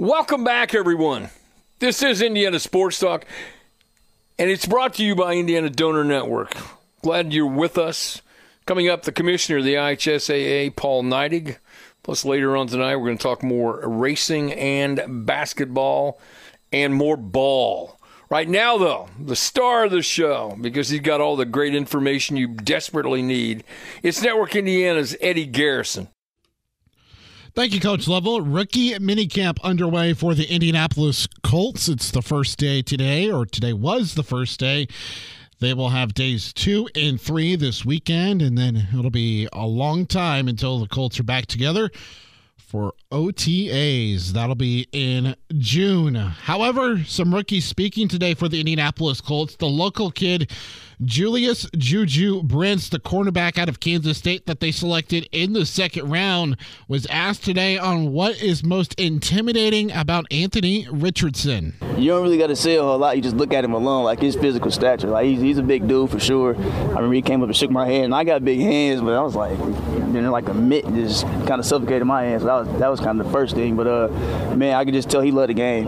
Welcome back, everyone. This is Indiana Sports Talk, and it's brought to you by Indiana Donor Network. Glad you're with us. Coming up, the commissioner of the IHSAA, Paul Neidig. Plus, later on tonight, we're going to talk more racing and basketball and more ball. Right now, though, the star of the show, because he's got all the great information you desperately need, it's Network Indiana's Eddie Garrison. Thank you, Coach Lovell. Rookie minicamp underway for the Indianapolis Colts. It's the first day today, or today was the first day. They will have days two and three this weekend, and then it'll be a long time until the Colts are back together for OTAs. That'll be in June. However, some rookies speaking today for the Indianapolis Colts. The local kid, Julius Juju Brents, the cornerback out of Kansas State that they selected in the second round, was asked today on what is most intimidating about Anthony Richardson. You don't really got to say a whole lot. You just look at him alone, like his physical stature. Like he's, he's a big dude for sure. I remember he came up and shook my hand, and I got big hands, but I was like, you know, like a mitt just kind of suffocated my hands. So that was that was kind of the first thing. But uh, man, I could just tell he loved the game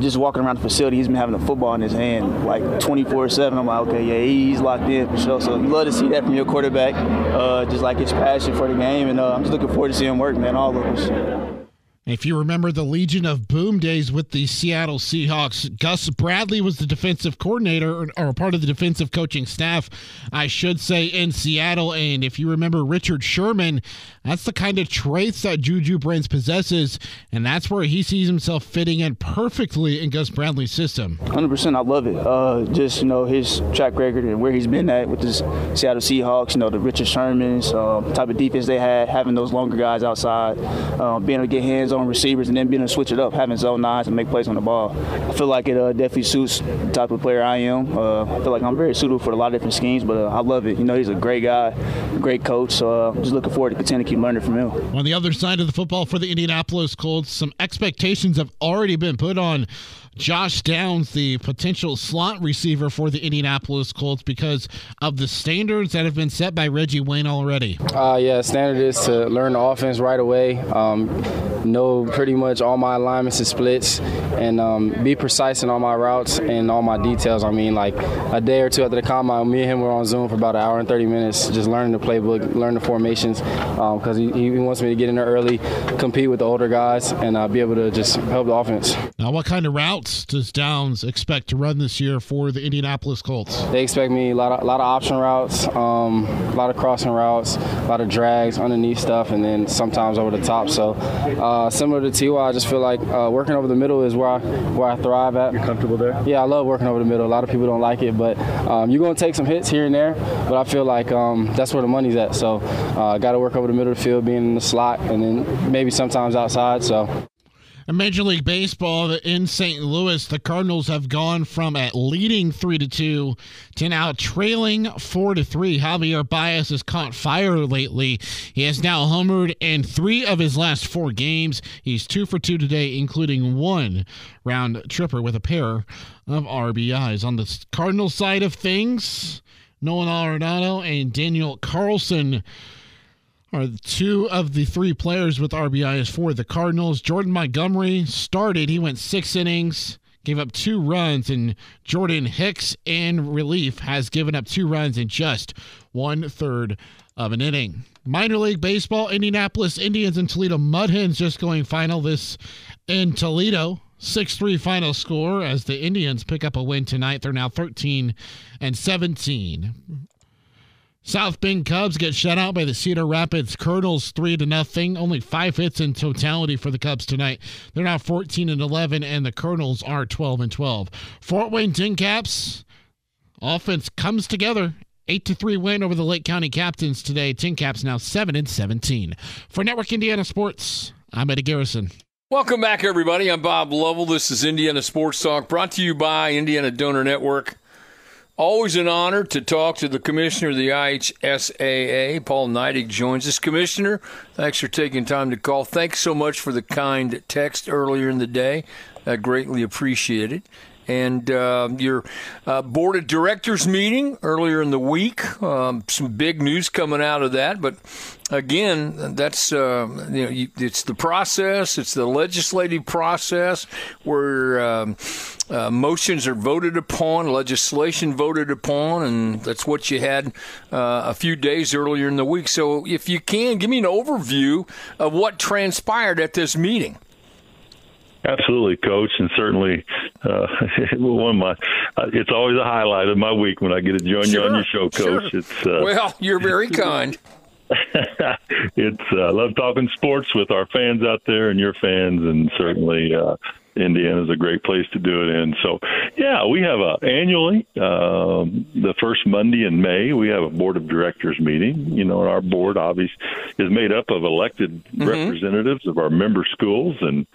just walking around the facility, he's been having a football in his hand like 24/7. I'm like, okay, yeah, he's locked in for sure. So you love to see that from your quarterback, uh, just like his passion for the game, and uh, I'm just looking forward to seeing him work, man. All of us. If you remember the Legion of Boom days with the Seattle Seahawks, Gus Bradley was the defensive coordinator or, or, part of the defensive coaching staff, I should say, in Seattle. And if you remember Richard Sherman, that's the kind of traits that Juju Brents possesses. And that's where he sees himself fitting in perfectly in Gus Bradley's system. 100%. I love it. Uh, just, you know, his track record and where he's been at with the Seattle Seahawks, you know, the Richard Shermans, uh, type of defense they had, having those longer guys outside, uh, being able to get hands on receivers and then being able to switch it up, having zone nines and make plays on the ball. I feel like it uh, definitely suits the type of player I am. Uh, I feel like I'm very suitable for a lot of different schemes, but uh, I love it. You know, he's a great guy, great coach, so I'm just looking forward to continue to keep learning from him. On the other side of the football for the Indianapolis Colts, some expectations have already been put on Josh Downs, the potential slot receiver for the Indianapolis Colts, because of the standards that have been set by Reggie Wayne already? Uh, yeah, standard is to learn the offense right away, um, know pretty much all my alignments and splits, and um, be precise in all my routes and all my details. I mean, like a day or two after the combine, me and him were on Zoom for about an hour and 30 minutes, just learning the playbook, learn the formations, because um, he, he, wants me to get in there early, compete with the older guys, and uh, be able to just help the offense. Now, what kind of routes? does Downs expect to run this year for the Indianapolis Colts? They expect me a lot of, a lot of option routes, um, a lot of crossing routes, a lot of drags underneath stuff, and then sometimes over the top. So uh, similar to Ty, I just feel like uh, working over the middle is where I where I thrive at. You're comfortable there? Yeah, I love working over the middle. A lot of people don't like it, but um, you're going to take some hits here and there. But I feel like um, that's where the money's at. So uh, I got to work over the middle of the field, being in the slot, and then maybe sometimes outside. So. In Major League Baseball in St. Louis, the Cardinals have gone from at leading three to two to now trailing four to three. Javier Baez has caught fire lately. He has now homered in three of his last four games. He's two for two today, including one round tripper with a pair of RBIs. On the Cardinal side of things, Nolan Arenado and Dylan Carlson are two of the three players with RBIs for the Cardinals. Jordan Montgomery started. He went six innings, gave up two runs, and Jordan Hicks in relief has given up two runs in just one third of an inning. Minor League Baseball, Indianapolis Indians and Toledo Mud Hens just going final this in Toledo. 6 3 final score as the Indians pick up a win tonight. They're now 13 and 17. South Bend Cubs get shut out by the Cedar Rapids Kernels three to nothing. Only five hits in totality for the Cubs tonight. They're now 14 and 11, and the Kernels are 12 and 12. Fort Wayne Tin Caps offense comes together. Eight to three win over the Lake County Captains today. Tin Caps now seven and 17. For Network Indiana Sports, I'm Eddie Garrison. Welcome back, everybody. I'm Bob Lovell. This is Indiana Sports Talk, brought to you by Indiana Donor Network. Always an honor to talk to the commissioner of the IHSAA. Paul Neidig joins us. Commissioner, thanks for taking time to call. Thanks so much for the kind text earlier in the day. I greatly appreciate it and uh, your uh, board of directors meeting earlier in the week. Um, some big news coming out of that, but again, that's uh, you know you, it's the process. It's the legislative process where um, uh, motions are voted upon, legislation voted upon, and that's what you had uh, a few days earlier in the week. So, if you can, give me an overview of what transpired at this meeting. Absolutely, coach, and certainly uh, one of my. Uh, it's always a highlight of my week when I get to join sure, you on your show, coach. Sure. It's uh, well, you're very kind. it's uh, I love talking sports with our fans out there and your fans, and certainly uh, Indiana is a great place to do it in. So, yeah, we have a annually um, the first Monday in May. We have a board of directors meeting. You know, and our board obviously is made up of elected mm-hmm. representatives of our member schools, and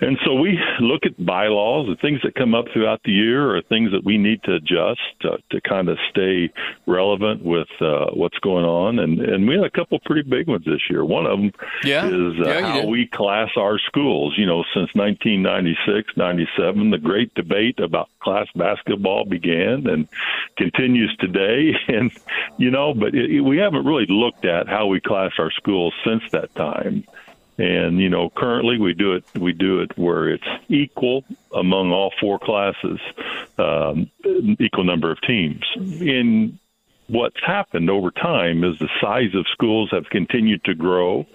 and so we look at bylaws and things that come up throughout the year, or things that we need to adjust to, to kind of stay relevant with uh, what's going on. And and we had a couple pretty big ones this year. One of them yeah. is uh, yeah, how we class our schools. You know, since 1996 96, 97, the great debate about class basketball began and continues today. And, you know, but it, we haven't really looked at how we class our schools since that time. And you know, currently we do it we do it where it's equal among all four classes, um, equal number of teams. In what's happened over time is the size of schools have continued to grow.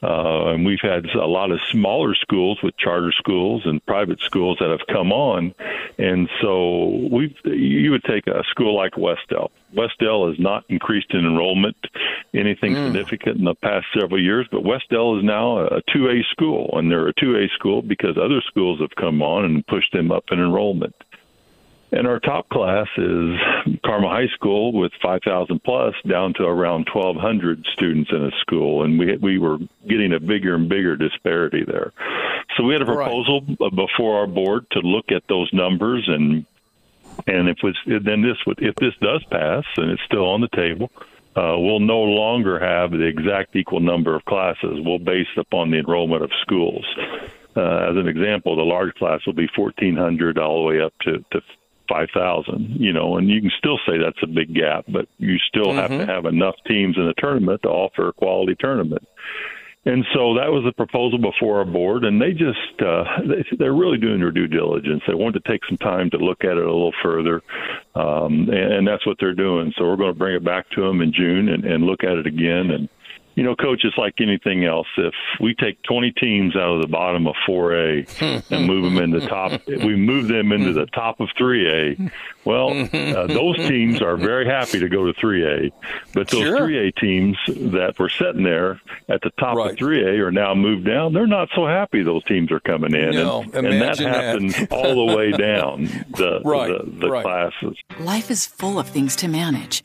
Uh, and we've had a lot of smaller schools with charter schools and private schools that have come on. And so we you would take a school like Wes-Del. Wes-Del has not increased in enrollment anything mm. significant in the past several years, but Wes-Del is now a 2A school, and they're a 2A school because other schools have come on and pushed them up in enrollment. And our top class is Carmel High School with 5,000 plus down to around 1,200 students in a school. And we, we were getting a bigger and bigger disparity there. So we had a proposal right. before our board to look at those numbers and and if it's then this would if this does pass and it's still on the table, uh, we'll no longer have the exact equal number of classes. We'll base upon the enrollment of schools. Uh, as an example, the large class will be 1,400 all the way up to, to 5,000, you know, and you can still say that's a big gap, but you still mm-hmm. have to mm-hmm. have enough teams in the tournament to offer a quality tournament. And so that was the proposal before our board, and they just uh, they, they're really doing their due diligence. They wanted to take some time to look at it a little further, um, and, and that's what they're doing. So we're going to bring it back to them in June and, and look at it again and you know, coach, it's like anything else. If we take 20 teams out of the bottom of 4A and move them into top, we move them into the top of 3A. Well, uh, those teams are very happy to go to 3A, but those sure. 3A teams that were sitting there at the top right. of 3A are now moved down. They're not so happy those teams are coming in, no, and, and that happens that. all the way down the right. the, the right. classes. Life is full of things to manage: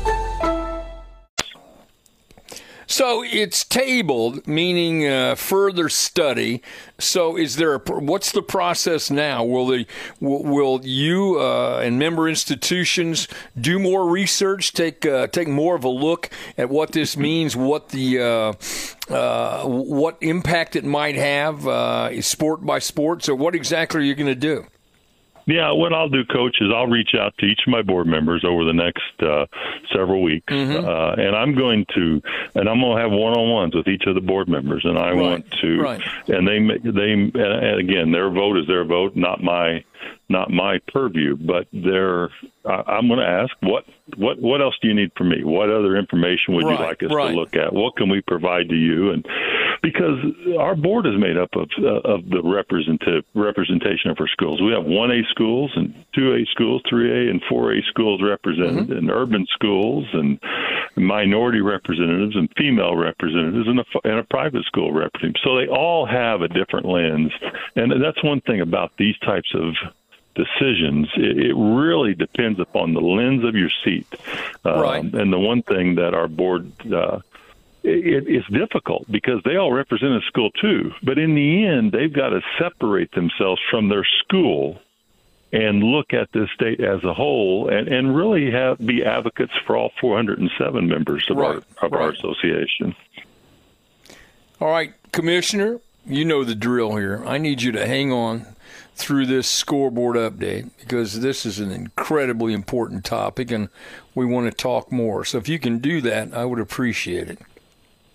So it's tabled, meaning uh, further study. So is there a what's the process now? Will the will, will you uh, and member institutions do more research, take uh, take more of a look at what this means, what the uh, uh, what impact it might have, uh, sport by sport? So what exactly are you going to do? Yeah, what I'll do, Coach, is I'll reach out to each of my board members over the next uh, several weeks, Mm-hmm. uh, and I'm going to, and I'm going to have one-on-ones with each of the board members, and I Right, want to, right. and they, they, and again, their vote is their vote, not my, not my purview, but their, I I'm going to ask what, what, what else do you need from me? What other information would Right, you like us right. to look at? What can we provide to you? And because our board is made up of uh, of the representative representation of our schools. We have one A schools and two A schools, three A and four A schools represented, Mm-hmm. and urban schools and minority representatives and female representatives and a, and a private school representative. So they all have a different lens, and that's one thing about these types of decisions. It, it really depends upon the lens of your seat. Um, Right. And the one thing that our board uh, it, it's difficult because they all represent a school too. But in the end, they've got to separate themselves from their school and look at the state as a whole and, and really have be advocates for all 407 members of Right, our of our association. All right, Commissioner, you know the drill here. I need you to hang on through this scoreboard update because this is an incredibly important topic and we want to talk more. So if you can do that, I would appreciate it.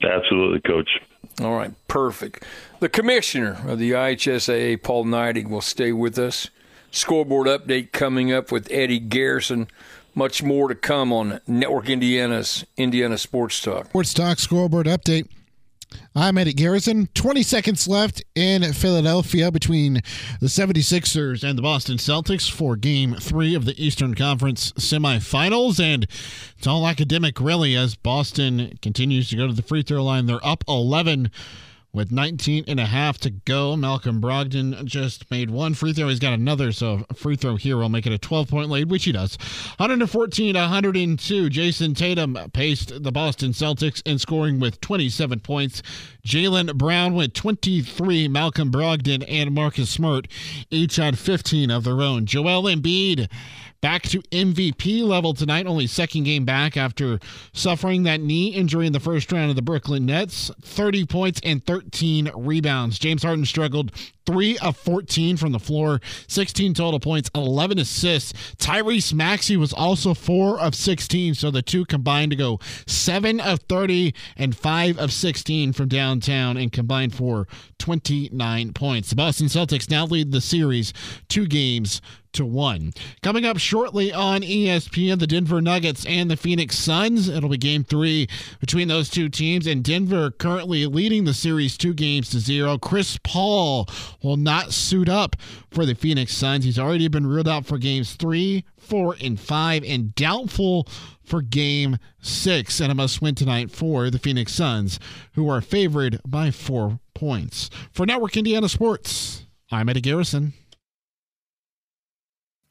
Absolutely, Coach. All right, perfect. The commissioner of the IHSAA, Paul Neidig, will stay with us. Scoreboard update coming up with Eddie Garrison. Much more to come on Network Indiana's Indiana Sports Talk. Sports Talk scoreboard update. I'm Eddie Garrison. 20 seconds left in Philadelphia between the 76ers and the Boston Celtics for game three of the Eastern Conference semifinals. And it's all academic, really, as Boston continues to go to the free throw line. They're up 11 with 19 and a half to go. Malcolm Brogdon just made one free throw. He's got another, so free throw here will make it a 12 point lead, which he does. 114 102. Jayson Tatum paced the Boston Celtics in scoring with 27 points. Jaylen Brown went 23. Malcolm Brogdon and Marcus Smart each had 15 of their own. Joel Embiid back to MVP level tonight, only second game back after suffering that knee injury in the first round of the Brooklyn Nets. 30 points and 13 rebounds. James Harden struggled 3 of 14 from the floor, 16 total points, 11 assists. Tyrese Maxey was also 4 of 16, so the two combined to go 7 of 30 and 5 of 16 from downtown and combined for 29 points. The Boston Celtics now lead the series two games to one. Coming up shortly on ESPN, the Denver Nuggets and the Phoenix Suns. It'll be game three between those two teams, and Denver currently leading the series two games to zero. Chris Paul will not suit up for the Phoenix Suns. He's already been ruled out for games three, four, and five, and doubtful for game six. And a must win tonight for the Phoenix Suns, who are favored by four points. For Network Indiana Sports, I'm Eddie Garrison.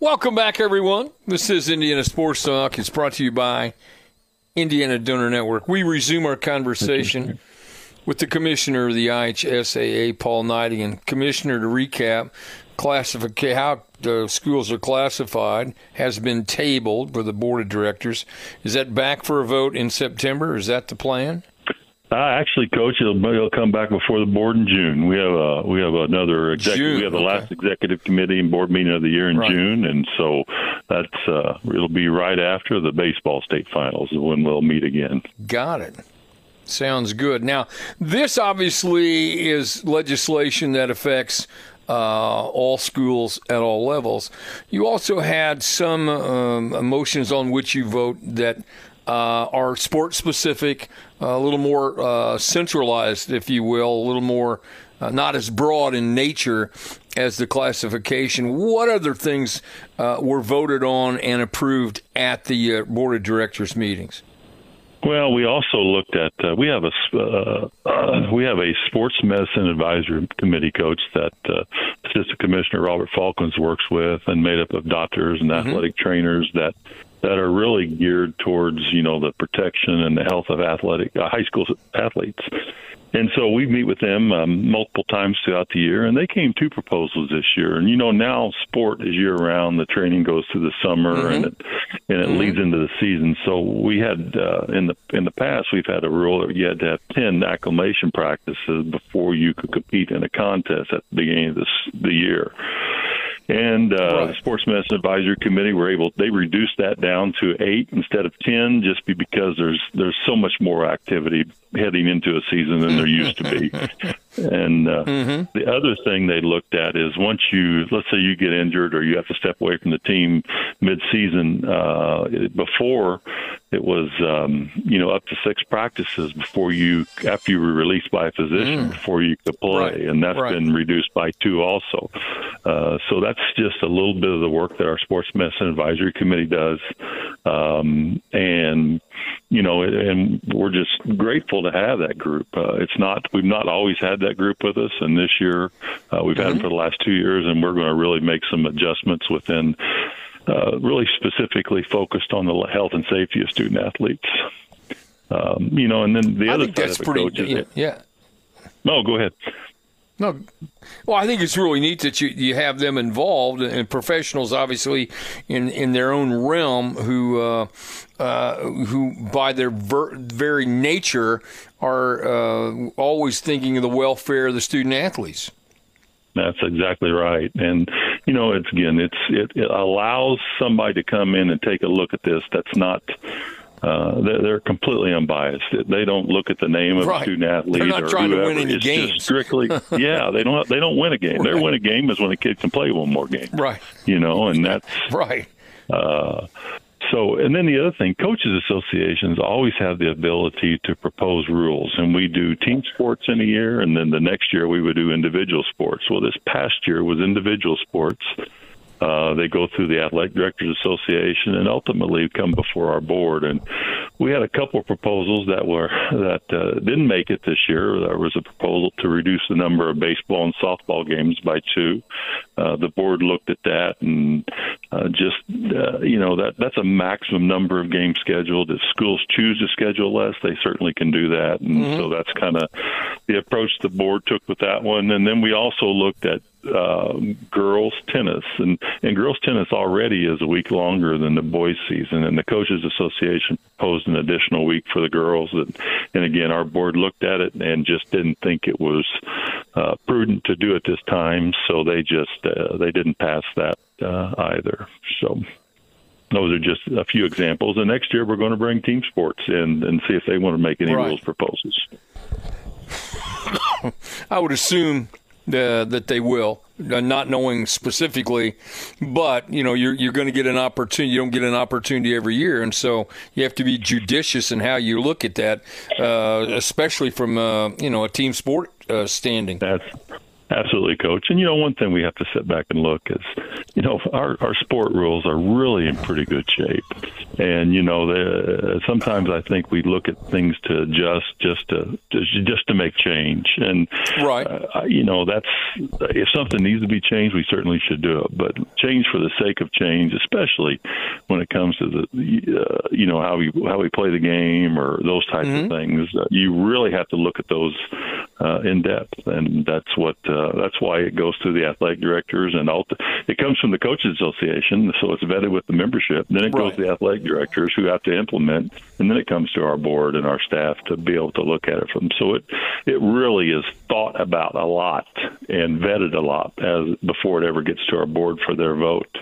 Welcome back, everyone. This is Indiana Sports Talk. It's brought to you by Indiana Donor Network. We resume our conversation with the commissioner of the IHSAA, Paul Neidig. And, Commissioner, to recap, classification, how the schools are classified has been tabled for the board of directors. Is that back for a vote in September? Is that the plan? Uh, actually, Coach, it'll, it'll come back before the board in June. We have a we have another executive. We have the okay. last executive committee and board meeting of the year in Right. June, and so that's uh, it'll be right after the baseball state finals is when we'll meet again. Got it. Sounds good. Now, this obviously is legislation that affects uh, all schools at all levels. You also had some um, emotions on which you vote that are sports specific, a little more uh, centralized, if you will, a little more uh, not as broad in nature as the classification. What other things uh, were voted on and approved at the uh, board of directors meetings? Well, we also looked at uh, we have a uh, uh, we have a sports medicine advisory committee coach that uh, Assistant Commissioner Robert Faulkens works with, and made up of doctors and athletic trainers that that are really geared towards you know the protection and the health of athletic uh, high school athletes. And so we meet with them um, multiple times throughout the year, and they came two proposals this year. And you know now sport is year round. The training goes through the summer, and it and it leads into the season. So we had uh, in the in the past we've had a rule that you had to have ten acclimation practices before you could compete in a contest at the beginning of this, the year. And uh, the Sports Medicine Advisory Committee were able they reduced that down to eight instead of ten, just because there's there's so much more activity heading into a season than there used to be. And uh, the other thing they looked at is once you, let's say you get injured or you have to step away from the team mid-season. Uh, before it was, um, you know, up to six practices before you, after you were released by a physician, before you could play, Right, and that's right. been reduced by two also. Uh, so that's just a little bit of the work that our Sports Medicine Advisory Committee does, um, and you know, and we're just grateful to have that group. Uh, it's not we've not always had that group with us, and this year uh, we've had them for the last two years, and we're going to really make some adjustments within. Uh, really specifically focused on the health and safety of student athletes. Um, you know, and then the I other think side that's of it, pretty. Coach, yeah, yeah. No, go ahead. No, well, I think it's really neat that you, you have them involved and professionals, obviously, in, in their own realm, who uh, uh, who by their ver- very nature are uh, always thinking of the welfare of the student athletes. That's exactly right. And you know, it's again, it's it, it allows somebody to come in and take a look at this. That's not. Uh, they're, they're completely unbiased. They don't look at the name of Right. a student athlete They're not or trying to whoever. win any it's games. Strictly, yeah. They don't. They don't win a game. Their Right. win a game is when a kid can play one more game. Right. You know, and that's Right. uh, so, and then the other thing, coaches associations always have the ability to propose rules, and we do team sports in a year, and then the next year we would do individual sports. Well, this past year was individual sports. Uh, they go through the Athletic Directors Association and ultimately come before our board. And we had a couple of proposals that were that uh, didn't make it this year. There was a proposal to reduce the number of baseball and softball games by two. Uh, the board looked at that and uh, just uh, you know that that's a maximum number of games scheduled. If schools choose to schedule less, they certainly can do that. And so that's kind of the approach the board took with that one. And then we also looked at uh, girls tennis, and and girls tennis already is a week longer than the boys season, and the coaches association proposed an additional week for the girls. And, and again, our board looked at it and just didn't think it was uh, prudent to do it this time, so they just uh, they didn't pass that uh, either. So. Those are just a few examples. And next year we're going to bring team sports in and see if they want to make any Right. rules proposals. I would assume uh, that they will, uh, not knowing specifically, but you know you're you're going to get an opportunity. You don't get an opportunity every year, and so you have to be judicious in how you look at that, uh, especially from uh, you know a team sport uh, standing. That's Absolutely, coach. And you know, one thing we have to sit back and look is, you know, our our sport rules are really in pretty good shape. And you know, the, sometimes I think we look at things to adjust just to just to make change. And right, uh, you know, that's if something needs to be changed, we certainly should do it. But change for the sake of change, especially when it comes to the, uh, you know, how we how we play the game or those types mm-hmm. of things, uh, you really have to look at those uh, in depth, and that's what. Uh, uh, that's why it goes through the athletic directors, and all, it comes from the coaches association, so it's vetted with the membership. Then it right. goes to the athletic directors who have to implement, and then it comes to our board and our staff to be able to look at it from. So it it really is thought about a lot and vetted a lot as before it ever gets to our board for their vote.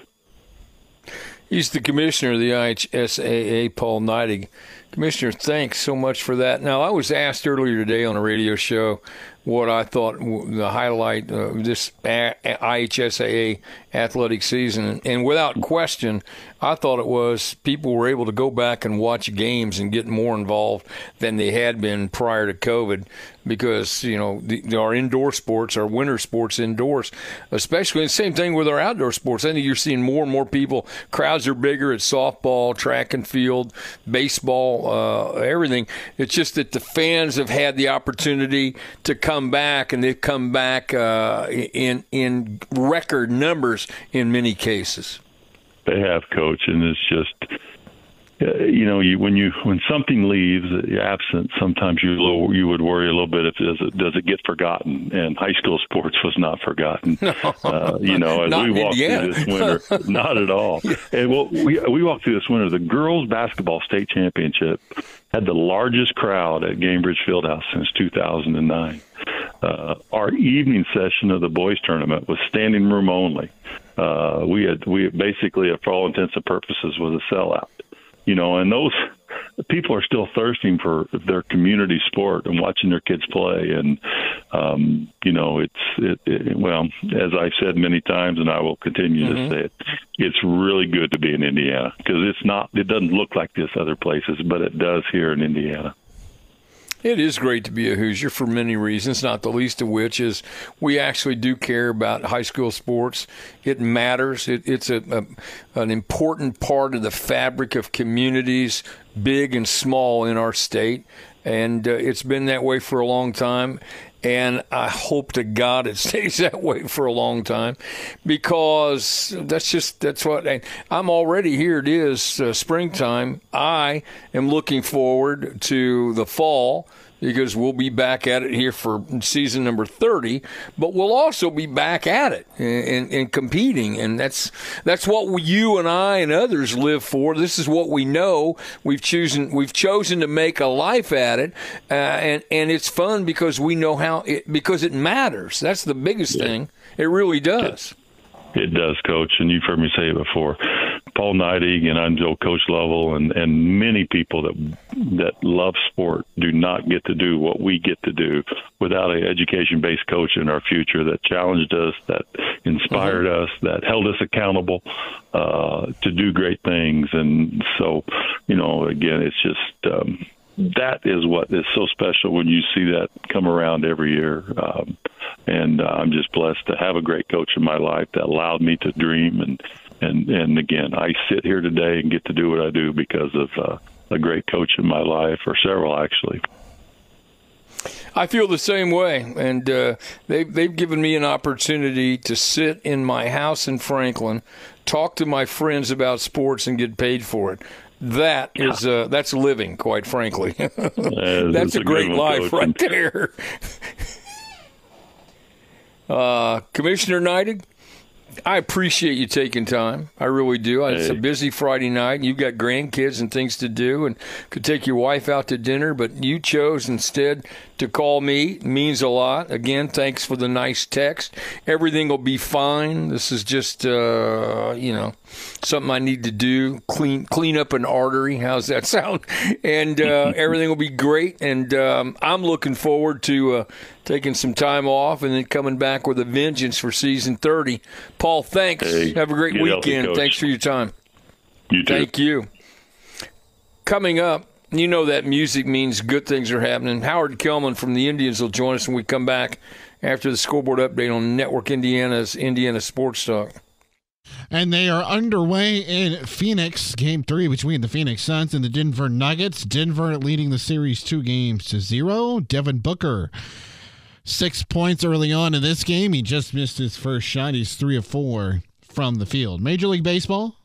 He's the commissioner of the IHSAA, Paul Neidig. Commissioner, thanks so much for that. Now, I was asked earlier today on a radio show what I thought the highlight of this IHSAA athletic season. And without question, I thought it was people were able to go back and watch games and get more involved than they had been prior to COVID because, you know, the, our indoor sports, our winter sports indoors, especially the same thing with our outdoor sports. I think you're seeing more and more people. Crowds are bigger at softball, track and field, baseball, uh, everything. It's just that the fans have had the opportunity to come back and they've come back uh, in, in record numbers in many cases. They have, coach, and it's just uh, you know, you, when you when something leaves absent, sometimes you you would worry a little bit if does it does it get forgotten? And high school sports was not forgotten. No, uh, you know, as we walked through this winter, not at all. And well, we we walked through this winter. The girls basketball state championship had the largest crowd at Gainbridge Fieldhouse since 2009. Uh, our evening session of the boys tournament was standing room only. Uh, we had we basically, for all intents and purposes, was a sellout you know, and those people are still thirsting for their community sport and watching their kids play. And, um, you know, it's, it, it, well, as I've said many times, and I will continue mm-hmm. to say it, it's really good to be in Indiana because it's not, it doesn't look like this other places, but it does here in Indiana. It is great to be a Hoosier for many reasons, not the least of which is we actually do care about high school sports. It matters. It, it's a, a, an important part of the fabric of communities, big and small, in our state. And uh, it's been that way for a long time and I hope to God it stays that way for a long time because that's just that's what I, am already here. It is uh, springtime. I am looking forward to the fall because we'll be back at it here for season number 30 but we'll also be back at it and, and, competing. And that's that's what you and I and others live for. This is what we know. We've chosen we've chosen to make a life at it uh, and and it's fun because we know how it because it matters. That's the biggest yeah. thing. It really does. It, it does coach and you've heard me say it before Paul Neidig and I'm Joe Coach Lovell and and many people that that love sport do not get to do what we get to do without an education based coach in our future that challenged us, that inspired mm-hmm. us, that held us accountable uh, to do great things. And so, you know, again, it's just. Um, that is what is so special when you see that come around every year. Um, and uh, I'm just blessed to have a great coach in my life that allowed me to dream and and and again, I sit here today and get to do what I do because of uh, a great coach in my life, or several actually. I feel the same way, and uh, they've they've given me an opportunity to sit in my house in Franklin, talk to my friends about sports, and get paid for it. That is uh, that's living, quite frankly. that's a, a great life coach. right there. Uh, Commissioner Neidig, I appreciate you taking time. I really do. It's a busy Friday night. You've got grandkids and things to do, and could take your wife out to dinner, but you chose instead to call me. It means a lot. Again, thanks for the nice text. Everything will be fine. This is just, uh, you know, something I need to do. Clean clean up an artery. How's that sound? And uh, everything will be great. And um, I'm looking forward to uh, taking some time off and then coming back with a vengeance for season 30. Paul, thanks. Hey, Have a great get healthy, weekend. Thanks for your time. You too. Thank you. Coming up, you know that music means good things are happening. Howard Kellman from the Indians will join us when we come back after the scoreboard update on Network Indiana's Indiana Sports Talk. And they are underway in Phoenix, game three between the Phoenix Suns and the Denver Nuggets. Denver leading the series two games to zero. Devin Booker, six points early on in this game. He just missed his first shot. He's three of four from the field. Major League Baseball,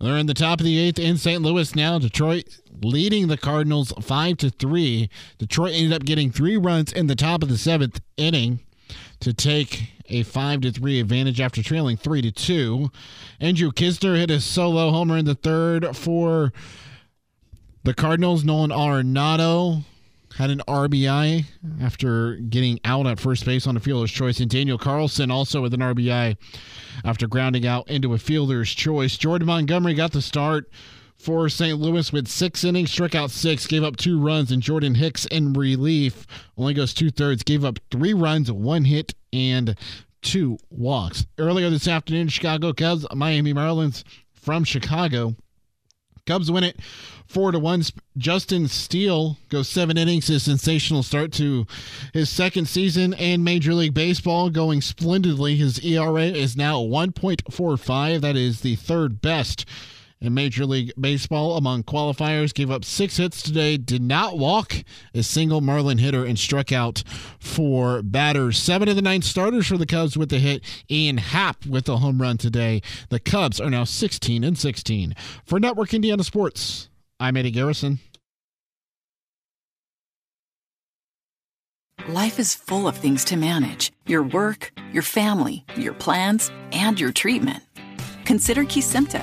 they're in the top of the eighth in St. Louis now. Detroit leading the Cardinals five to three. Detroit ended up getting three runs in the top of the seventh inning to take a five to three advantage after trailing three to two. Andrew Knizner hit a solo homer in the third for the Cardinals. Nolan Arenado had an RBI after getting out at first base on a fielder's choice, and Dylan Carlson also with an RBI after grounding out into a fielder's choice. Jordan Montgomery got the start for St. Louis with six innings, struck out six, gave up two runs, and Jordan Hicks in relief only goes two thirds, gave up three runs, one hit, and two walks. Earlier this afternoon, Chicago Cubs, Miami Marlins from Chicago. Cubs win it four to one. Justin Steele goes seven innings, his sensational start to his second season in Major League Baseball, going splendidly. His ERA is now 1.45. That is the third best in Major League Baseball among qualifiers. Gave up six hits today, did not walk a single Marlin hitter, and struck out four batters. Seven of the nine starters for the Cubs with the hit. Ian Happ with a home run today. The Cubs are now 16 and 16. For Network Indiana Sports, I'm Eddie Garrison. Life is full of things to manage your work, your family, your plans, and your treatment. Consider Kesimpta,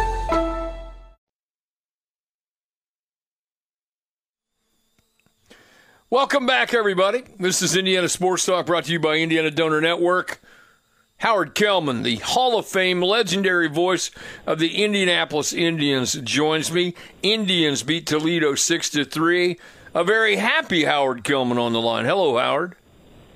Welcome back, everybody. This is Indiana Sports Talk brought to you by Indiana Donor Network. Howard Kellman, the Hall of Fame legendary voice of the Indianapolis Indians, joins me. Indians beat Toledo 6 to 3. A very happy Howard Kellman on the line. Hello, Howard.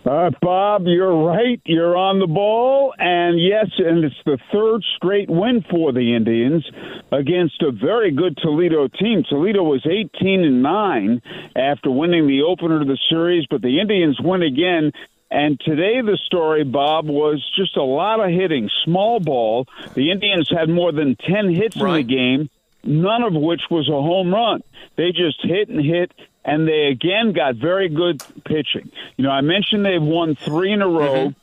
Uh, Bob, you're right. You're on the ball. And yes, and it's the third straight win for the Indians against a very good Toledo team. Toledo was 18 and 9 after winning the opener of the series, but the Indians win again. And today, the story, Bob, was just a lot of hitting, small ball. The Indians had more than 10 hits in the game, none of which was a home run. They just hit and hit, and they again got very good pitching. You know, I mentioned they've won three in a row. Mm-hmm.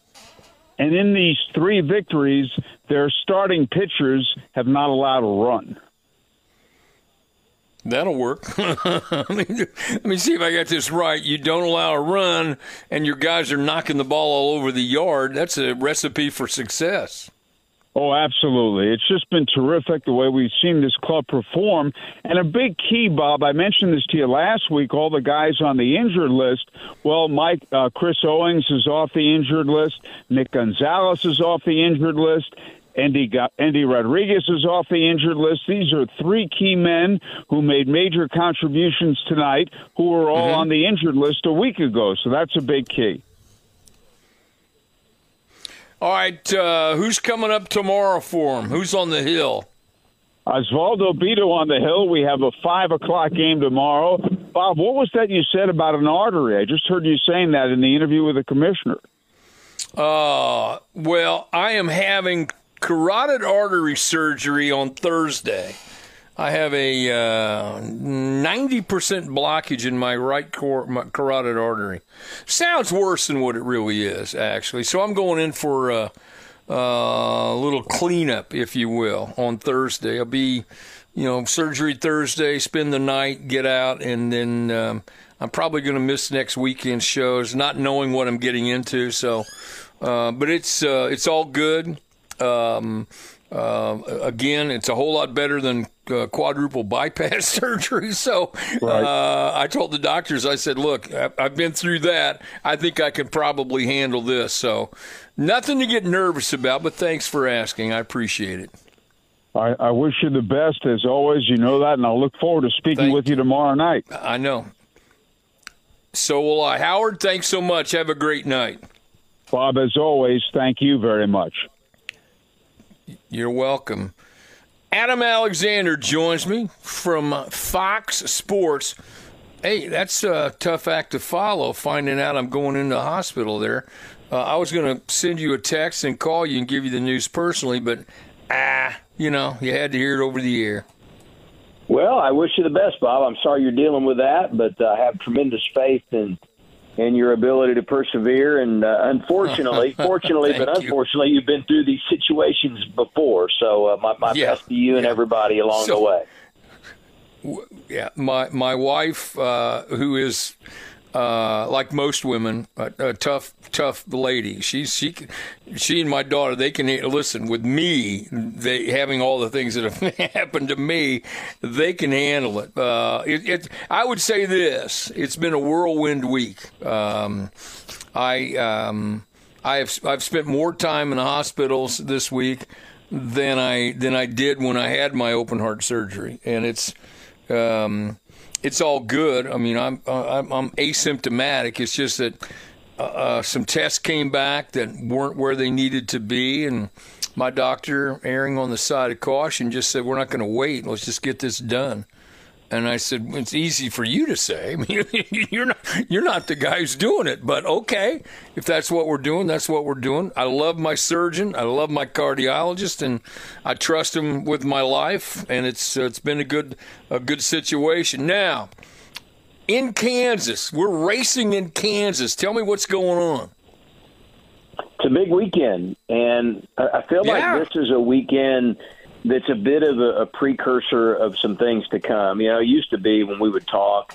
And in these three victories, their starting pitchers have not allowed a run. That'll work. let, me, let me see if I got this right. You don't allow a run, and your guys are knocking the ball all over the yard. That's a recipe for success. Oh, absolutely. It's just been terrific the way we've seen this club perform. And a big key, Bob, I mentioned this to you last week, all the guys on the injured list. Well, Mike, uh, Chris Owings is off the injured list. Nick Gonzalez is off the injured list. Endy, Endy Rodriguez is off the injured list. These are three key men who made major contributions tonight who were all on the injured list a week ago. So that's a big key. All right, uh, who's coming up tomorrow for him? Who's on the hill? Osvaldo Bido on the hill. We have a five o'clock game tomorrow. Bob, what was that you said about an artery? I just heard you saying that in the interview with the commissioner. Uh, well, I am having carotid artery surgery on Thursday. I have a uh, 90% blockage in my right cor- my carotid artery. Sounds worse than what it really is, actually. So I'm going in for a, a little cleanup, if you will, on Thursday. I'll be, you know, surgery Thursday, spend the night, get out, and then um, I'm probably going to miss next weekend's shows, not knowing what I'm getting into. So, uh, but it's uh, it's all good. Um, uh, again, it's a whole lot better than uh, quadruple bypass surgery. So Right. uh, I told the doctors, I said, look, I- I've been through that. I think I can probably handle this. So nothing to get nervous about, but thanks for asking. I appreciate it. I, I wish you the best as always. You know that, and I'll look forward to speaking Thank with you tomorrow night. I know. So will I. Howard, thanks so much. Have a great night. Bob, as always, thank you very much. You're welcome. Adam Alexander joins me from Fox Sports. Hey, that's a tough act to follow, finding out I'm going into the hospital there. Uh, I was going to send you a text and call you and give you the news personally, but ah, you know, you had to hear it over the air. Well, I wish you the best, Bob. I'm sorry you're dealing with that, but I have tremendous faith in in your ability to persevere. And uh, unfortunately, fortunately, but Thank you. unfortunately, you've been through these situations before. So uh, my, my Yeah. best to you and everybody along So- the way. Yeah, my my wife, uh, who is uh, like most women, a, a tough tough lady. She's she she and my daughter they can listen with me. They having all the things that have happened to me, they can handle it. Uh, it, it I would say this: it's been a whirlwind week. Um, I um, I have I've spent more time in the hospitals this week than I than I did when I had my open heart surgery, and it's um, it's all good. I mean, I'm I'm, I'm asymptomatic. It's just that uh, uh, some tests came back that weren't where they needed to be, and my doctor, erring on the side of caution, just said we're not going to wait. Let's just get this done. And I said, "It's easy for you to say. You're not you're not the guy who's doing it, but okay, if that's what we're doing, that's what we're doing. I love my surgeon, I love my cardiologist, and I trust him with my life. And it's it's been a good a good situation. Now, in Kansas, we're racing in Kansas. Tell me what's going on. It's a big weekend, and I I feel Yeah. like this is a weekend that's a bit of a, a precursor of some things to come. You know, it used to be when we would talk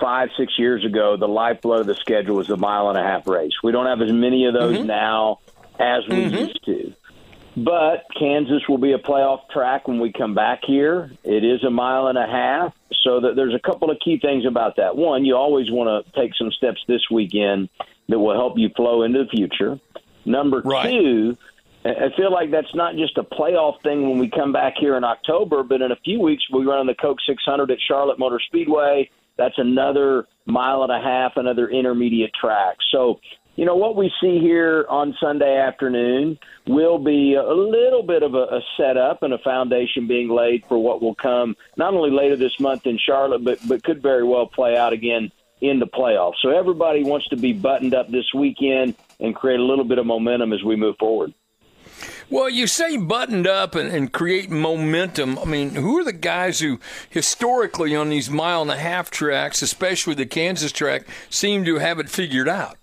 five, six years ago, the lifeblood of the schedule was the mile and a half race. We don't have as many of those mm-hmm. now as we mm-hmm. used to. But Kansas will be a playoff track when we come back here. It is a mile and a half, so that there's a couple of key things about that. One, you always want to take some steps this weekend that will help you flow into the future. Number two, I feel like that's not just a playoff thing when we come back here in October, but in a few weeks we run the Coke 600 at Charlotte Motor Speedway. That's another mile and a half, another intermediate track. So, you know, what we see here on Sunday afternoon will be a little bit of a, a setup and a foundation being laid for what will come not only later this month in Charlotte, but, but could very well play out again in the playoffs. So everybody wants to be buttoned up this weekend and create a little bit of momentum as we move forward. Well, you say buttoned up and, and create momentum. I mean, who are the guys who historically on these mile and a half tracks, especially the Kansas track, seem to have it figured out?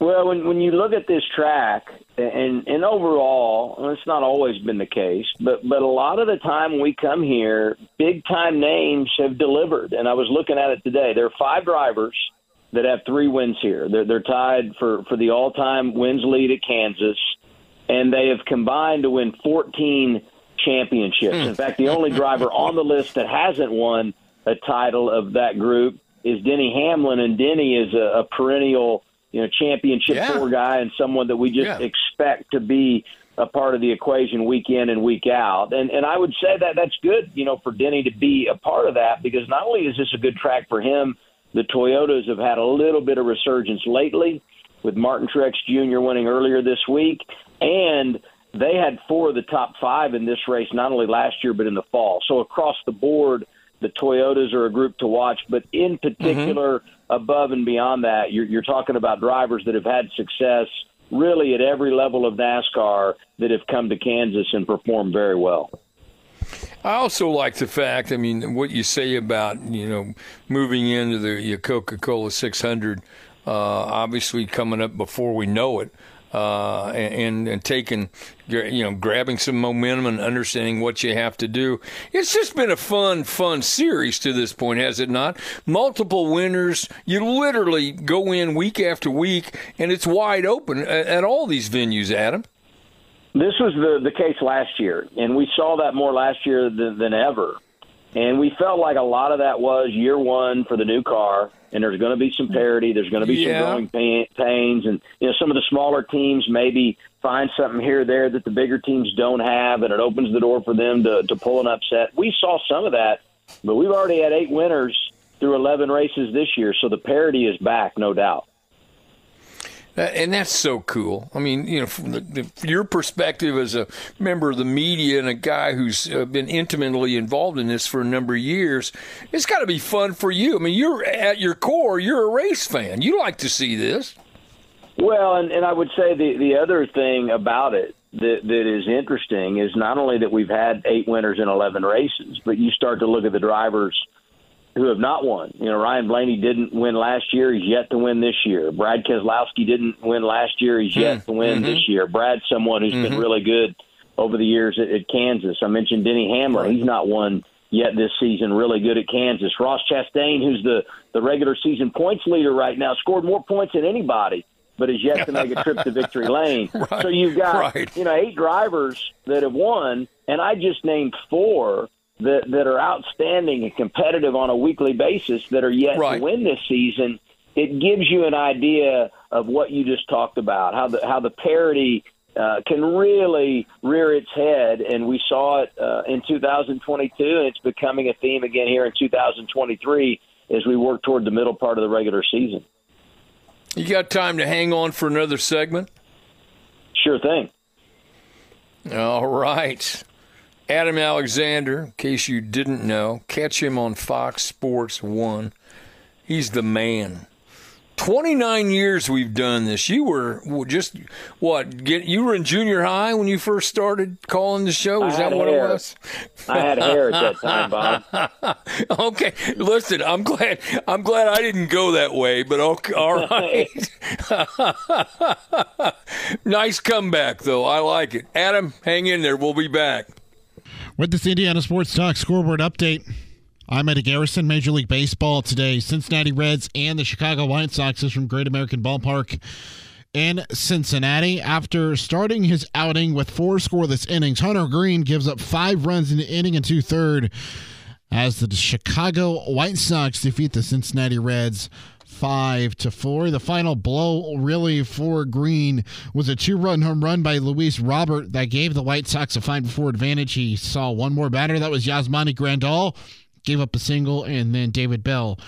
Well, when when you look at this track, and and overall, and it's not always been the case, but but a lot of the time we come here, big time names have delivered. And I was looking at it today. There are five drivers that have three wins here. They're they're tied for for the all time wins lead at Kansas, and they have combined to win 14 championships. Hmm. In fact, the only driver on the list that hasn't won a title of that group is Denny Hamlin, and Denny is a, a perennial you know championship Yeah. tour guy and someone that we just Yeah. expect to be a part of the equation week in and week out. And and I would say that that's good, you know, for Denny to be a part of that because not only is this a good track for him, the Toyotas have had a little bit of resurgence lately. with Martin Truex Jr. winning earlier this week, and they had four of the top five in this race, not only last year but in the fall. So across the board, the Toyotas are a group to watch, but in particular, mm-hmm. above and beyond that, you're, you're talking about drivers that have had success really at every level of NASCAR that have come to Kansas and performed very well. I also like the fact, I mean, what you say about, you know, moving into the Coca Cola 600, uh, obviously coming up before we know it uh, and and taking you know grabbing some momentum and understanding what you have to do. It's just been a fun fun series to this point, has it not? Multiple winners. You literally go in week after week, and it's wide open at, at all these venues. Adam. This was the the case last year, and we saw that more last year than, than ever. And we felt like a lot of that was year one for the new car, and there's going to be some parity. There's going to be yeah. some growing pain, pains, and you know some of the smaller teams maybe find something here or there that the bigger teams don't have, and it opens the door for them to to pull an upset. We saw some of that, but we've already had eight winners through 11 races this year, so the parity is back, no doubt. Uh, and that's so cool. I mean, you know, from the, the, your perspective as a member of the media and a guy who's uh, been intimately involved in this for a number of years, it's got to be fun for you. I mean, you're at your core, you're a race fan. You like to see this. Well, and, and I would say the the other thing about it that that is interesting is not only that we've had eight winners in eleven races, but you start to look at the drivers who have not won. You know, Ryan Blaney didn't win last year. He's yet to win this year. Brad Keselowski didn't win last year. He's yet mm-hmm. to win this year. Brad's someone who's mm-hmm. been really good over the years at, at Kansas. I mentioned Denny Hamlin. He's not won yet this season. Really good at Kansas. Ross Chastain, who's the the regular season points leader right now, scored more points than anybody but is yet to make a trip to victory lane. right, so you've got right. you know eight drivers that have won, and I just named four that that are outstanding and competitive on a weekly basis that are yet right. to win this season, it gives you an idea of what you just talked about, how the how the parity uh, can really rear its head, and we saw it uh, in 2022, and it's becoming a theme again here in 2023 as we work toward the middle part of the regular season. You got time to hang on for another segment? Sure thing. All right. Adam Alexander, in case you didn't know, catch him on Fox Sports 1. He's the man. 29 years we've done this. You were just what? Get you were in junior high when you first started calling the show. Is that what hair. it was? I had hair at that time, Bob. okay, listen. I'm glad. I'm glad I didn't go that way. But okay, all right. nice comeback, though. I like it. Adam, hang in there. We'll be back. With this Indiana Sports Talk scoreboard update, I'm Eddie Garrison. Major League Baseball today. Cincinnati Reds and the Chicago White Sox is from Great American Ballpark in Cincinnati. After starting his outing with four scoreless innings, Hunter Greene gives up five runs in the inning and two third as the Chicago White Sox defeat the Cincinnati Reds five to four. The final blow, really, for Greene was a two-run home run by Luis Robert that gave the White Sox a five-four advantage. He saw one more batter. That was Yasmani Grandal gave up a single, and then David Bell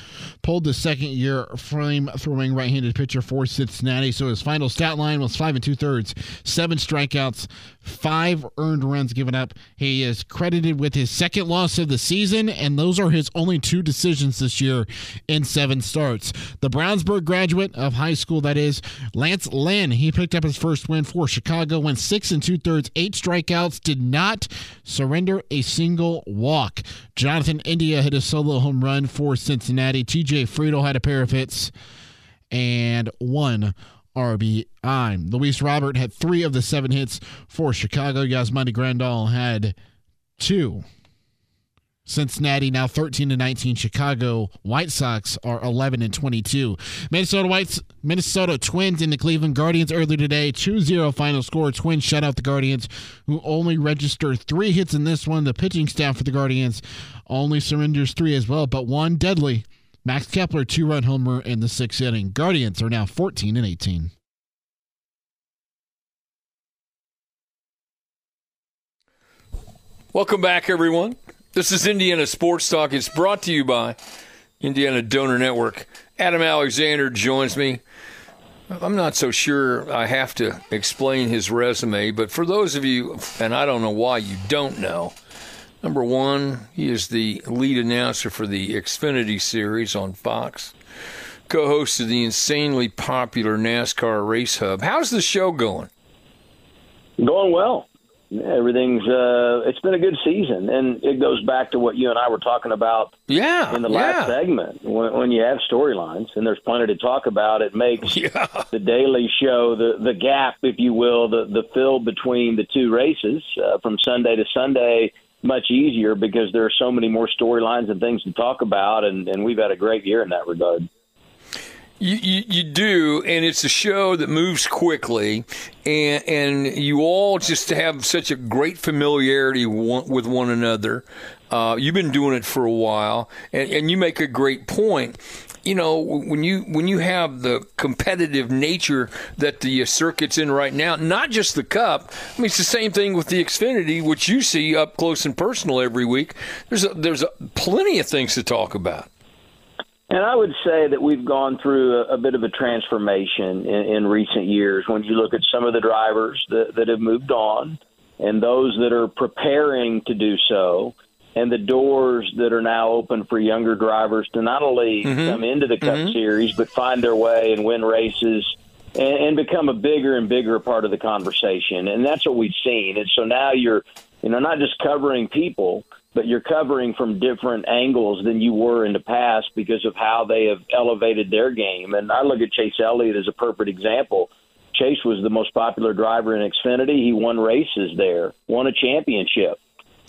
pulled the second year frame throwing right handed pitcher for Cincinnati. So his final stat line was five and two thirds, seven strikeouts, five earned runs given up. He is credited with his second loss of the season, and those are his only two decisions this year in seven starts. The Brownsburg graduate of high school, that is, Lance Lynn, he picked up his first win for Chicago, went six and two thirds, eight strikeouts, did not surrender a single walk. Jonathan India hit a solo home run for Cincinnati. TJ Friedl had a pair of hits and one RBI. Luis Robert had three of the seven hits for Chicago. Yasmani Grandal had two. Cincinnati now 13 to 19. Chicago White Sox are 11 and 22. Minnesota Whites, Minnesota Twins in the Cleveland Guardians earlier today. 2-0 final score. Twins shut out the Guardians, who only registered three hits in this one. The pitching staff for the Guardians only surrenders three as well, but one deadly Max Kepler, two run homer in the sixth inning. Guardians are now 14 and 18. Welcome back, everyone. This is Indiana Sports Talk. It's brought to you by Indiana Donor Network. Adam Alexander joins me. I'm not so sure I have to explain his resume, but for those of you, and I don't know why you don't know, number one, he is the lead announcer for the Xfinity Series on Fox, co host of the insanely popular NASCAR Race Hub. How's the show going? Going well. Everything's uh it's been a good season and it goes back to what you and I were talking about yeah, in the last yeah. segment. When, when you have storylines and there's plenty to talk about, it makes yeah. the daily show the the gap, if you will, the the fill between the two races uh, from Sunday to Sunday much easier because there are so many more storylines and things to talk about and and we've had a great year in that regard. You, you, you do, and it's a show that moves quickly, and and you all just have such a great familiarity one, with one another. Uh, you've been doing it for a while, and, and you make a great point. You know, when you when you have the competitive nature that the circuit's in right now, not just the Cup. I mean, it's the same thing with the Xfinity, which you see up close and personal every week. There's a, there's a, plenty of things to talk about. And I would say that we've gone through a, a bit of a transformation in, in recent years when you look at some of the drivers that, that have moved on and those that are preparing to do so, and the doors that are now open for younger drivers to not only Mm-hmm. come into the Cup Series, but find their way and win races and, and become a bigger and bigger part of the conversation. And that's what we've seen. And so now you're, you know, not just covering people, but you're covering from different angles than you were in the past because of how they have elevated their game. And I look at Chase Elliott as a perfect example. Chase was the most popular driver in Xfinity. He won races there, won a championship.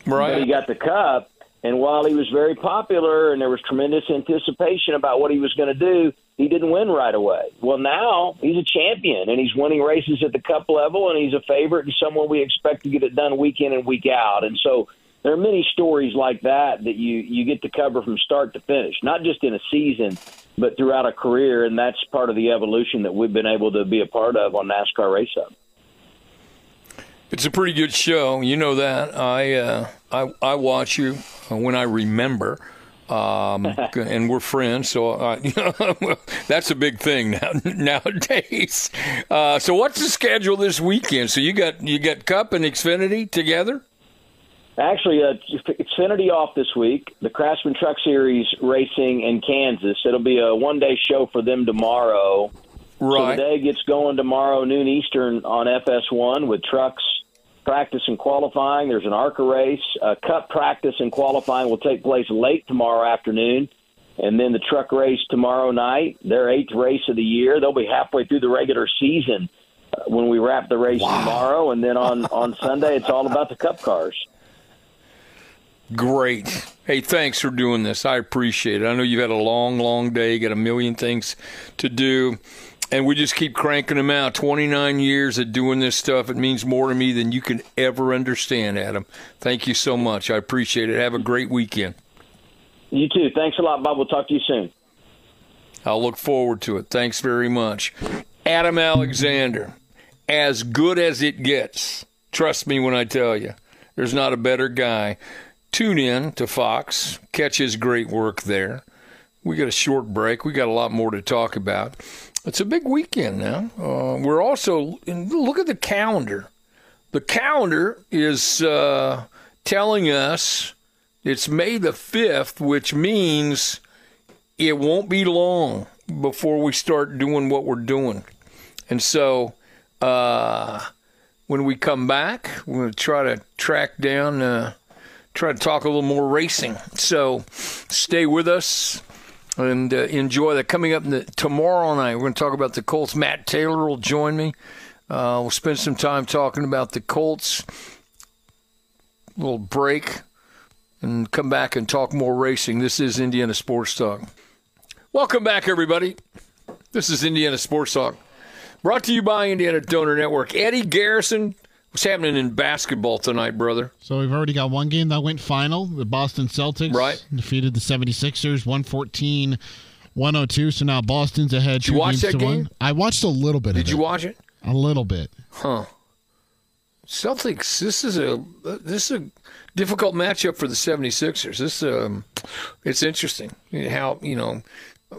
Right. But he got the cup, and while he was very popular and there was tremendous anticipation about what he was going to do, he didn't win right away. Well, now he's a champion and he's winning races at the cup level, and he's a favorite and someone we expect to get it done week in and week out. And so there are many stories like that that you you get to cover from start to finish, not just in a season, but throughout a career, and that's part of the evolution that we've been able to be a part of on NASCAR Race Hub. It's a pretty good show. You know that. I uh, I, I watch you when I remember. Um, and we're friends, so I, you know, that's a big thing now nowadays. Uh, so, what's the schedule this weekend? So you got you got Cup and Xfinity together. Actually, uh, Xfinity off this week. The Craftsman Truck Series racing in Kansas. It'll be a one-day show for them tomorrow. Right. So the day gets going tomorrow noon Eastern on FS1 with trucks practice and qualifying. There's an ARCA race. Uh, cup practice and qualifying will take place late tomorrow afternoon. And then the truck race tomorrow night, their eighth race of the year. They'll be halfway through the regular season uh, when we wrap the race tomorrow. And then on, on Sunday, it's all about the cup cars. Great. Hey, thanks for doing this. I appreciate it. I know you've had a long, long day, got a million things to do, and we just keep cranking them out. 29 years of doing this stuff. It means more to me than you can ever understand, Adam. Thank you so much. I appreciate it. Have a great weekend. You too. Thanks a lot, Bob. We'll talk to you soon. I'll look forward to it. Thanks very much. Adam Alexander, as good as it gets. Trust me when I tell you, there's not a better guy. Tune in to Fox, catch his great work there. We got a short break. We got a lot more to talk about. It's a big weekend now. Uh, we're also look at the calendar. The calendar is uh, telling us it's May the fifth, which means it won't be long before we start doing what we're doing. And so, uh, when we come back, we're going to try to track down, uh, try to talk a little more racing. So, stay with us and uh, enjoy that. Coming up the, tomorrow night, we're going to talk about the Colts. Matt Taylor will join me. Uh, we'll spend some time talking about the Colts. A little break and come back and talk more racing. This is Indiana Sports Talk. Welcome back, everybody. This is Indiana Sports Talk, brought to you by Indiana Donor Network. Eddie Garrison, what's happening in basketball tonight, brother? So we've already got one game that went final. The Boston Celtics Right. defeated the 76ers 114 102. So now Boston's ahead. Did you watch that game? One. I watched a little bit Did you it. watch it? A little bit. Huh. Celtics, this is a this is a difficult matchup for the 76ers. This um it's interesting how, you know,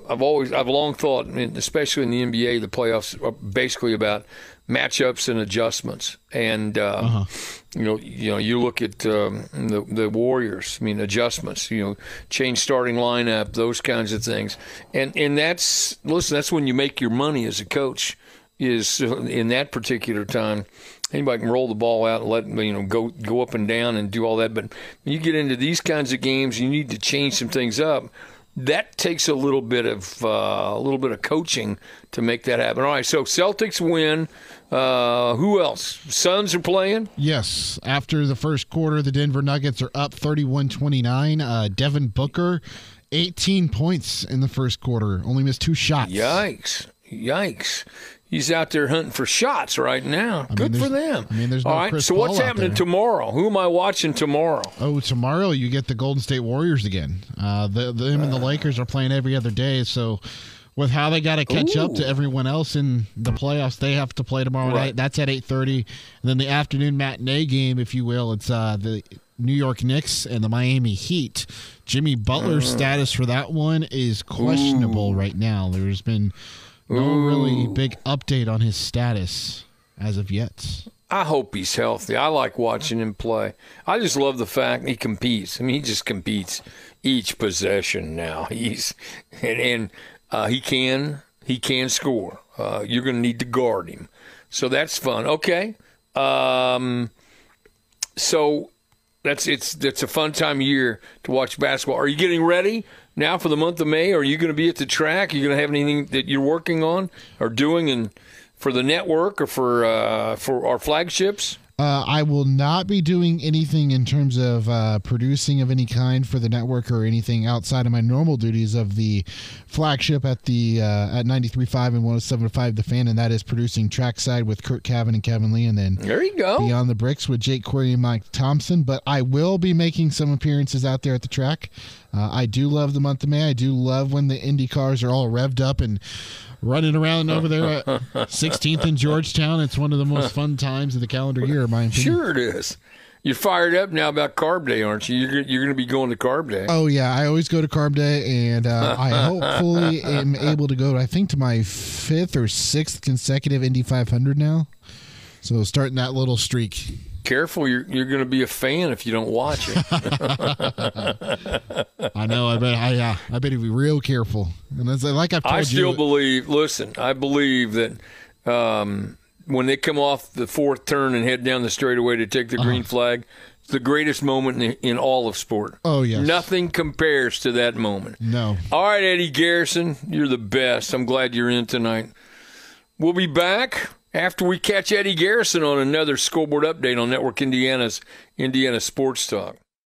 I've always, I've long thought, especially in the NBA, the playoffs are basically about matchups and adjustments. And uh, uh-huh. you know, you know, you look at um, the the Warriors. I mean, adjustments. You know, change starting lineup, those kinds of things. And and that's listen. That's when you make your money as a coach. Is in that particular time anybody can roll the ball out and let you know go go up and down and do all that. But you get into these kinds of games, you need to change some things up. That takes a little bit of uh, a little bit of coaching to make that happen. All right, so Celtics win. Uh, who else? Suns are playing? Yes. After the first quarter, the Denver Nuggets are up 31 29. Uh, Devin Booker, 18 points in the first quarter, only missed two shots. Yikes. Yikes he's out there hunting for shots right now. I Good mean, for them. I mean, there's no All right. Chris so Paul what's happening tomorrow? Who am I watching tomorrow? Oh, tomorrow you get the Golden State Warriors again. Uh, the, them and the Lakers are playing every other day. So with how they got to catch Ooh. up to everyone else in the playoffs, they have to play tomorrow right. night. That's at 8:30. And then the afternoon matinee game, if you will, it's uh, the New York Knicks and the Miami Heat. Jimmy Butler's uh. status for that one is questionable Ooh. right now. There's been no Ooh. really big update on his status as of yet. I hope he's healthy. I like watching him play. I just love the fact he competes. I mean, he just competes each possession now. He's and, and uh, he can he can score. Uh, you're going to need to guard him, so that's fun. Okay, um, so that's it's it's a fun time of year to watch basketball. Are you getting ready? now for the month of May? Are you going to be at the track? Are you going to have anything that you're working on or doing and for the network or for uh, for our flagships? Uh, I will not be doing anything in terms of uh, producing of any kind for the network or anything outside of my normal duties of the flagship at the uh, at 93.5 and 107.5 The Fan, and that is producing Trackside with Curt Cavin and Kevin Lee, and then there you go Beyond the Bricks with Jake Query and Mike Thompson. But I will be making some appearances out there at the track. Uh, I do love the month of May. I do love when the Indy cars are all revved up and running around over there at 16th in Georgetown. It's one of the most fun times of the calendar year, in my opinion. Sure, it is. You're fired up now about Carb Day, aren't you? You're, you're going to be going to Carb Day. Oh yeah, I always go to Carb Day, and uh, I hopefully am able to go. I think to my fifth or sixth consecutive Indy 500 now. So starting that little streak careful you're you're going to be a fan if you don't watch it. I know. I bet. I uh, I better be real careful. And it's like I've told I still you, believe. Listen, I believe that. Um, when they come off the fourth turn and head down the straightaway to take the green uh-huh. flag, it's the greatest moment in, in, all of sport. Oh yes, nothing compares to that moment. No. All right, Eddie Garrison, you're the best. I'm glad you're in tonight. We'll be back after we catch Eddie Garrison on another scoreboard update on Network Indiana's Indiana Sports Talk.